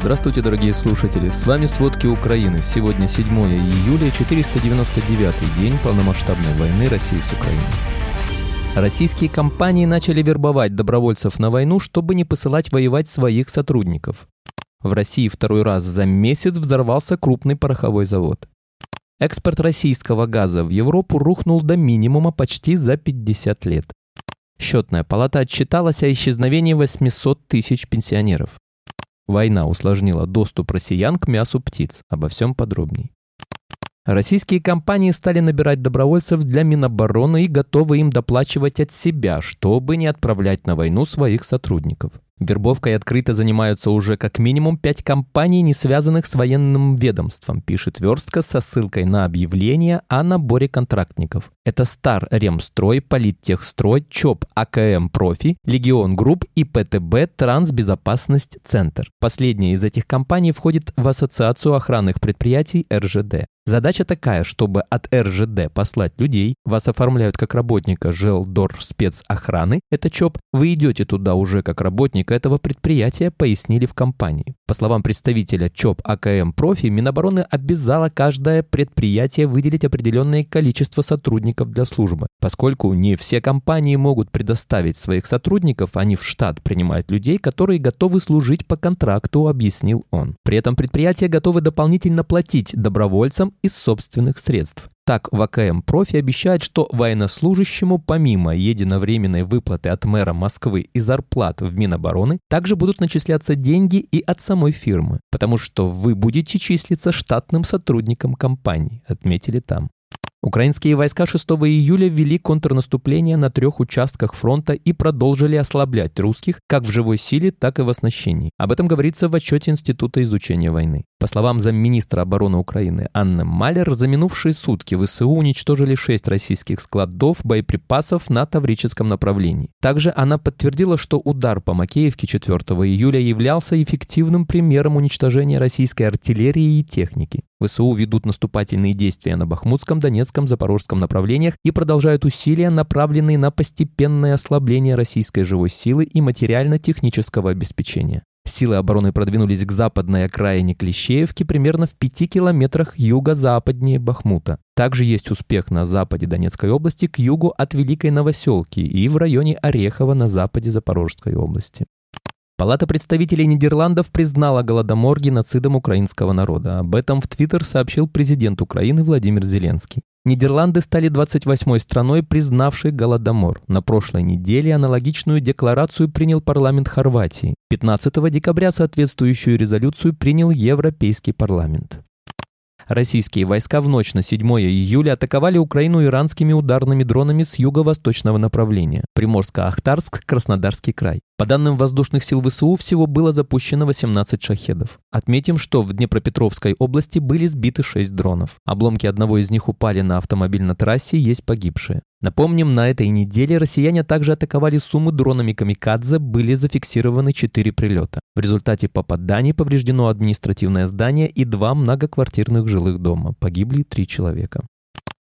Здравствуйте, дорогие слушатели! С вами «Сводки Украины». Сегодня 7 июля, 499 день полномасштабной войны России с Украиной. Российские компании начали вербовать добровольцев на войну, чтобы не посылать воевать своих сотрудников. В России второй раз за месяц взорвался крупный пороховой завод. Экспорт российского газа в Европу рухнул до минимума почти за 50 лет. Счетная палата отчиталась о исчезновении 800 тысяч пенсионеров. Война усложнила доступ россиян к мясу птиц. Обо всем подробней. Российские компании стали набирать добровольцев для Минобороны и готовы им доплачивать от себя, чтобы не отправлять на войну своих сотрудников. Вербовкой открыто занимаются уже как минимум пять компаний, не связанных с военным ведомством, пишет Верстка со ссылкой на объявление о наборе контрактников. Это Стар Ремстрой, Политтехстрой, ЧОП АКМ Профи, Легион Групп и ПТБ Трансбезопасность Центр. Последняя из этих компаний входит в Ассоциацию охранных предприятий РЖД. Задача такая, чтобы от РЖД послать людей, вас оформляют как работника ЖелДор спецохраны, это ЧОП, вы идете туда уже как работник этого предприятия, пояснили в компании. По словам представителя ЧОП АКМ Профи, Минобороны обязала каждое предприятие выделить определенное количество сотрудников для службы. Поскольку не все компании могут предоставить своих сотрудников, они в штат принимают людей, которые готовы служить по контракту, объяснил он. При этом предприятия готовы дополнительно платить добровольцам из собственных средств. Так, ВКМ «Профи» обещает, что военнослужащему помимо единовременной выплаты от мэра Москвы и зарплат в Минобороны, также будут начисляться деньги и от самой фирмы, потому что вы будете числиться штатным сотрудником компании, отметили там. Украинские войска 6 июля ввели контрнаступление на трех участках фронта и продолжили ослаблять русских как в живой силе, так и в оснащении. Об этом говорится в отчете Института изучения войны. По словам замминистра обороны Украины Анны Малер, за минувшие сутки ВСУ уничтожили шесть российских складов боеприпасов на Таврическом направлении. Также она подтвердила, что удар по Макеевке 4 июля являлся эффективным примером уничтожения российской артиллерии и техники. ВСУ ведут наступательные действия на Бахмутском, Донецком, Запорожском направлениях и продолжают усилия, направленные на постепенное ослабление российской живой силы и материально-технического обеспечения. Силы обороны продвинулись к западной окраине Клещеевки примерно в пяти километрах юго-западнее Бахмута. Также есть успех на западе Донецкой области к югу от Великой Новоселки и в районе Орехова на западе Запорожской области. Палата представителей Нидерландов признала Голодомор геноцидом украинского народа. Об этом в Твиттер сообщил президент Украины Владимир Зеленский. Нидерланды стали 28-й страной, признавшей Голодомор. На прошлой неделе аналогичную декларацию принял парламент Хорватии. 15 декабря соответствующую резолюцию принял Европейский парламент. Российские войска в ночь на 7 июля атаковали Украину иранскими ударными дронами с юго-восточного направления. Приморско-Ахтарск, Краснодарский край. По данным воздушных сил ВСУ, всего было запущено 18 шахедов. Отметим, что в Днепропетровской области были сбиты 6 дронов. Обломки одного из них упали на автомобиль на трассе, есть погибшие. Напомним, на этой неделе россияне также атаковали Сумы дронами «Камикадзе», были зафиксированы 4 прилета. В результате попаданий повреждено административное здание и два многоквартирных жилых дома. Погибли три человека.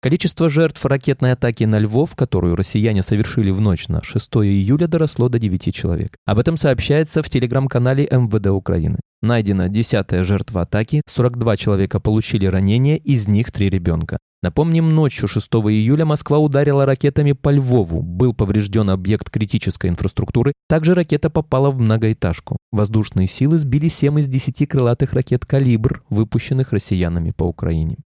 Количество жертв ракетной атаки на Львов, которую россияне совершили в ночь на 6 июля, доросло до 9 человек. Об этом сообщается в телеграм-канале МВД Украины. Найдена десятая жертва атаки, 42 человека получили ранения, из них 3 ребенка. Напомним, ночью 6 июля Москва ударила ракетами по Львову. Был поврежден объект критической инфраструктуры. Также ракета попала в многоэтажку. Воздушные силы сбили 7 из 10 крылатых ракет «Калибр», выпущенных россиянами по Украине.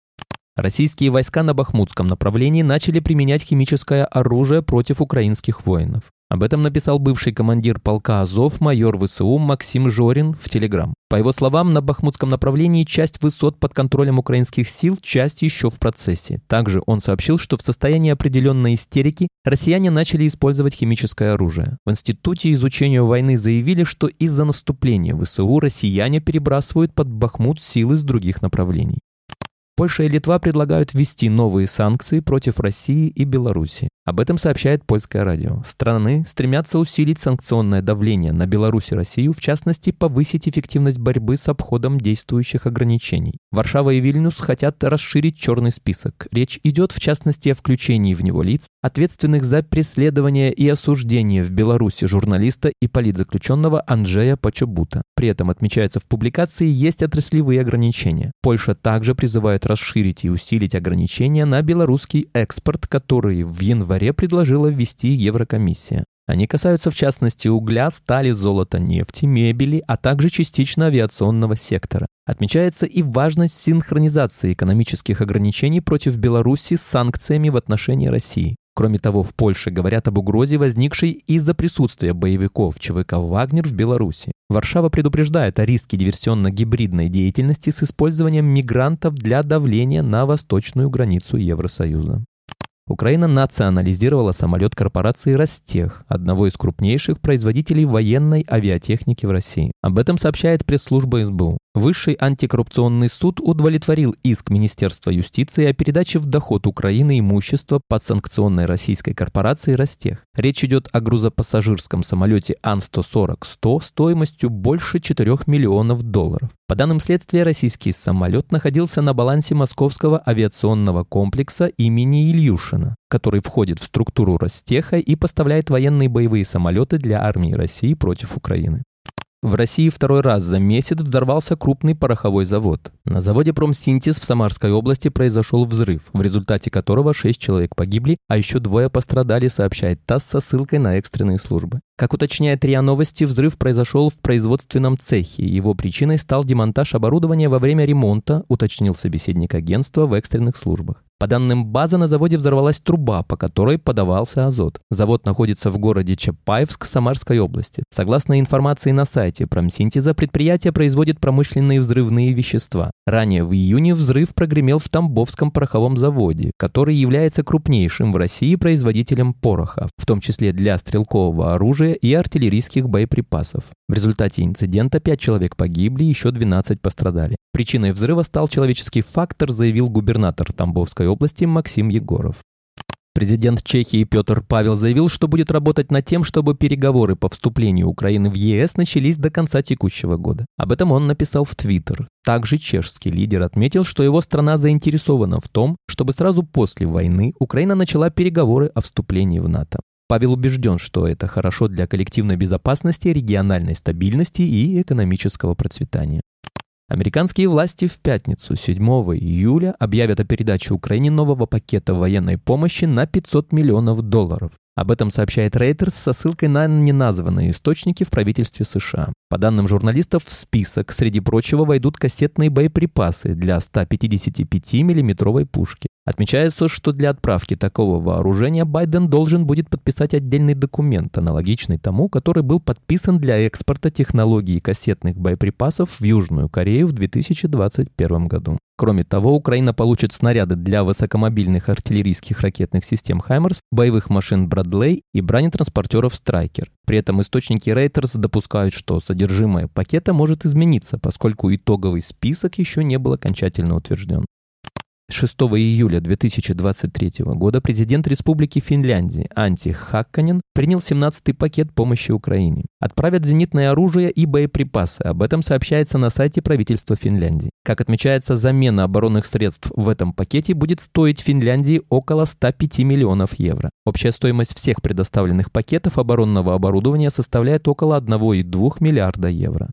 Российские войска на Бахмутском направлении начали применять химическое оружие против украинских воинов. Об этом написал бывший командир полка Азов майор ВСУ Максим Жорин в Телеграм. По его словам, на Бахмутском направлении часть высот под контролем украинских сил, часть еще в процессе. Также он сообщил, что в состоянии определенной истерики россияне начали использовать химическое оружие. В Институте изучения войны заявили, что из-за наступления ВСУ россияне перебрасывают под Бахмут силы с других направлений. Польша и Литва предлагают ввести новые санкции против России и Беларуси. Об этом сообщает польское радио. Страны стремятся усилить санкционное давление на Беларусь и Россию, в частности, повысить эффективность борьбы с обходом действующих ограничений. Варшава и Вильнюс хотят расширить черный список. Речь идет, в частности, о включении в него лиц, ответственных за преследование и осуждение в Беларуси журналиста и политзаключенного Анджея Почобута. При этом, отмечается в публикации, есть отраслевые ограничения. Польша также призывает расширить и усилить ограничения на белорусский экспорт, который в январе предложила ввести Еврокомиссия. Они касаются в частности угля, стали, золота, нефти, мебели, а также частично авиационного сектора. Отмечается и важность синхронизации экономических ограничений против Беларуси с санкциями в отношении России. Кроме того, в Польше говорят об угрозе, возникшей из-за присутствия боевиков ЧВК «Вагнер» в Беларуси. Варшава предупреждает о риске диверсионно-гибридной деятельности с использованием мигрантов для давления на восточную границу Евросоюза. Украина национализировала самолет корпорации «Ростех», одного из крупнейших производителей военной авиатехники в России. Об этом сообщает пресс-служба СБУ. Высший антикоррупционный суд удовлетворил иск Министерства юстиции о передаче в доход Украины имущества подсанкционной российской корпорации «Ростех». Речь идет о грузопассажирском самолете Ан-140-100 стоимостью больше 4 миллионов долларов. По данным следствия, российский самолет находился на балансе московского авиационного комплекса имени Ильюшина, который входит в структуру Ростеха и поставляет военные боевые самолеты для армии России против Украины. В России второй раз за месяц взорвался крупный пороховой завод. На заводе «Промсинтез» в Самарской области произошел взрыв, в результате которого шесть человек погибли, а еще двое пострадали, сообщает ТАСС со ссылкой на экстренные службы. Как уточняет РИА Новости, взрыв произошел в производственном цехе. Его причиной стал демонтаж оборудования во время ремонта, уточнил собеседник агентства в экстренных службах. По данным базы, на заводе взорвалась труба, по которой подавался азот. Завод находится в городе Чапаевск Самарской области. Согласно информации на сайте Промсинтеза, предприятие производит промышленные взрывные вещества. Ранее в июне взрыв прогремел в Тамбовском пороховом заводе, который является крупнейшим в России производителем пороха, в том числе для стрелкового оружия и артиллерийских боеприпасов. В результате инцидента 5 человек погибли, еще 12 пострадали. Причиной взрыва стал человеческий фактор, заявил губернатор Тамбовской области Максим Егоров. Президент Чехии Петр Павел заявил, что будет работать над тем, чтобы переговоры по вступлению Украины в ЕС начались до конца текущего года. Об этом он написал в Твиттер. Также чешский лидер отметил, что его страна заинтересована в том, чтобы сразу после войны Украина начала переговоры о вступлении в НАТО. Павел убежден, что это хорошо для коллективной безопасности, региональной стабильности и экономического процветания. Американские власти в пятницу, 7 июля, объявят о передаче Украине нового пакета военной помощи на 500 миллионов долларов. Об этом сообщает Reuters со ссылкой на неназванные источники в правительстве США. По данным журналистов, в список, среди прочего, войдут кассетные боеприпасы для 155 миллиметровой пушки. Отмечается, что для отправки такого вооружения Байден должен будет подписать отдельный документ, аналогичный тому, который был подписан для экспорта технологий кассетных боеприпасов в Южную Корею в 2021 году. Кроме того, Украина получит снаряды для высокомобильных артиллерийских ракетных систем «Хаймерс», боевых машин «Брадлей» и бронетранспортеров «Страйкер». При этом источники Reuters допускают, что содержимое пакета может измениться, поскольку итоговый список еще не был окончательно утвержден. 6 июля 2023 года президент Республики Финляндии Анти Хакканен принял 17-й пакет помощи Украине. Отправят зенитное оружие и боеприпасы. Об этом сообщается на сайте правительства Финляндии. Как отмечается, замена оборонных средств в этом пакете будет стоить Финляндии около 105 миллионов евро. Общая стоимость всех предоставленных пакетов оборонного оборудования составляет около 1,2 миллиарда евро.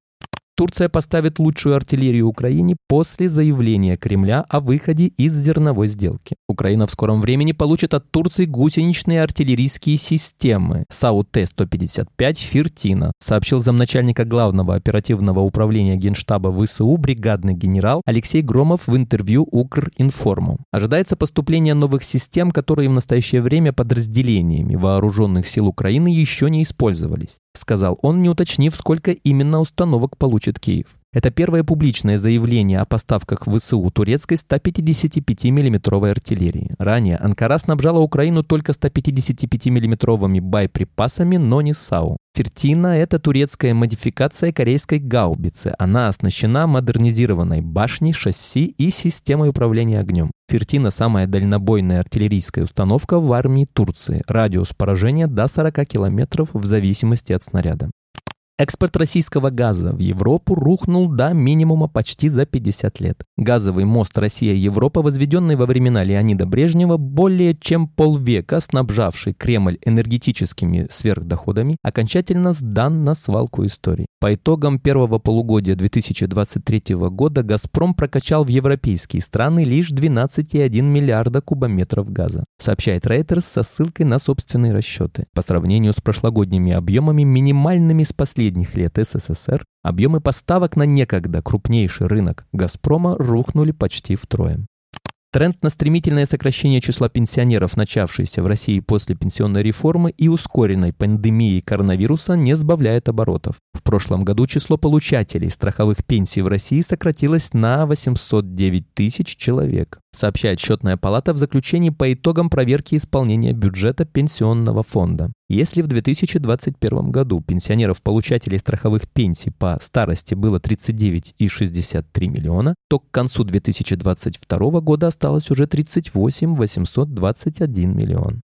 Турция поставит лучшую артиллерию Украине после заявления Кремля о выходе из зерновой сделки. Украина в скором времени получит от Турции гусеничные артиллерийские системы САУ-Т-155 «Фиртина», сообщил замначальника главного оперативного управления Генштаба ВСУ бригадный генерал Алексей Громов в интервью Укринформу. Ожидается поступление новых систем, которые в настоящее время подразделениями вооруженных сил Украины еще не использовались, сказал он, не уточнив, сколько именно установок получит получит Киев. Это первое публичное заявление о поставках в ВСУ турецкой 155 миллиметровой артиллерии. Ранее Анкара снабжала Украину только 155 миллиметровыми боеприпасами, но не САУ. Фертина – это турецкая модификация корейской гаубицы. Она оснащена модернизированной башней, шасси и системой управления огнем. Фертина – самая дальнобойная артиллерийская установка в армии Турции. Радиус поражения до 40 километров в зависимости от снаряда. Экспорт российского газа в Европу рухнул до минимума почти за 50 лет. Газовый мост Россия-Европа, возведенный во времена Леонида Брежнева, более чем полвека снабжавший Кремль энергетическими сверхдоходами, окончательно сдан на свалку истории. По итогам первого полугодия 2023 года «Газпром» прокачал в европейские страны лишь 12,1 миллиарда кубометров газа, сообщает Reuters со ссылкой на собственные расчеты. По сравнению с прошлогодними объемами, минимальными с последними последних лет СССР объемы поставок на некогда крупнейший рынок «Газпрома» рухнули почти втрое. Тренд на стремительное сокращение числа пенсионеров, начавшийся в России после пенсионной реформы и ускоренной пандемией коронавируса, не сбавляет оборотов. В прошлом году число получателей страховых пенсий в России сократилось на 809 тысяч человек, сообщает счетная палата в заключении по итогам проверки исполнения бюджета пенсионного фонда. Если в 2021 году пенсионеров-получателей страховых пенсий по старости было 39,63 миллиона, то к концу 2022 года осталось уже 38 821 миллион.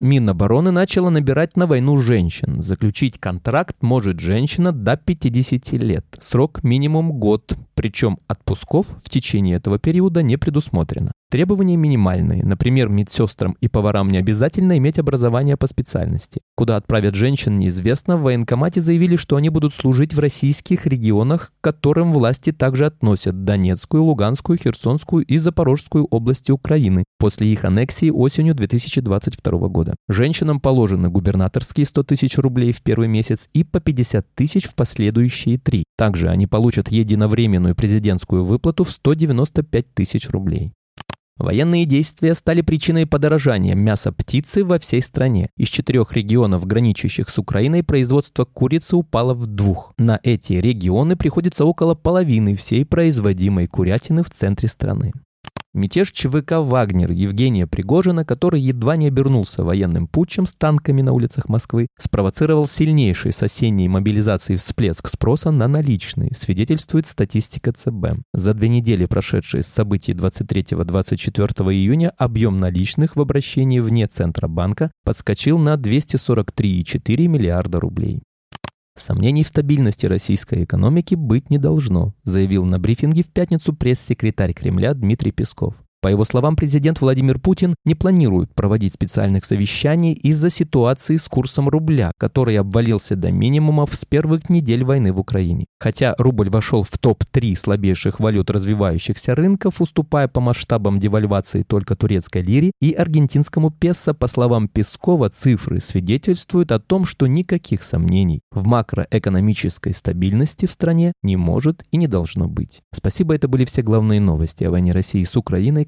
Минобороны начала набирать на войну женщин. Заключить контракт может женщина до 50 лет. Срок минимум год, причем отпусков в течение этого периода не предусмотрено. Требования минимальные. Например, медсестрам и поварам не обязательно иметь образование по специальности. Куда отправят женщин, неизвестно. В военкомате заявили, что они будут служить в российских регионах, к которым власти также относят Донецкую, Луганскую, Херсонскую и Запорожскую области Украины после их аннексии осенью 2022 года. Женщинам положены губернаторские 100 тысяч рублей в первый месяц и по 50 тысяч в последующие три. Также они получат единовременную президентскую выплату в 195 тысяч рублей. Военные действия стали причиной подорожания мяса птицы во всей стране. Из четырех регионов, граничащих с Украиной, производство курицы упало в двух. На эти регионы приходится около половины всей производимой курятины в центре страны. Мятеж ЧВК «Вагнер» Евгения Пригожина, который едва не обернулся военным путчем с танками на улицах Москвы, спровоцировал сильнейший с осенней мобилизации всплеск спроса на наличные, свидетельствует статистика ЦБ. За две недели, прошедшие с событий 23-24 июня, объем наличных в обращении вне Центробанка подскочил на 243,4 миллиарда рублей. Сомнений в стабильности российской экономики быть не должно, заявил на брифинге в пятницу пресс-секретарь Кремля Дмитрий Песков. По его словам, президент Владимир Путин не планирует проводить специальных совещаний из-за ситуации с курсом рубля, который обвалился до минимумов с первых недель войны в Украине. Хотя рубль вошел в топ-3 слабейших валют развивающихся рынков, уступая по масштабам девальвации только турецкой лире и аргентинскому песо, по словам Пескова, цифры свидетельствуют о том, что никаких сомнений в макроэкономической стабильности в стране не может и не должно быть. Спасибо, это были все главные новости о войне России с Украиной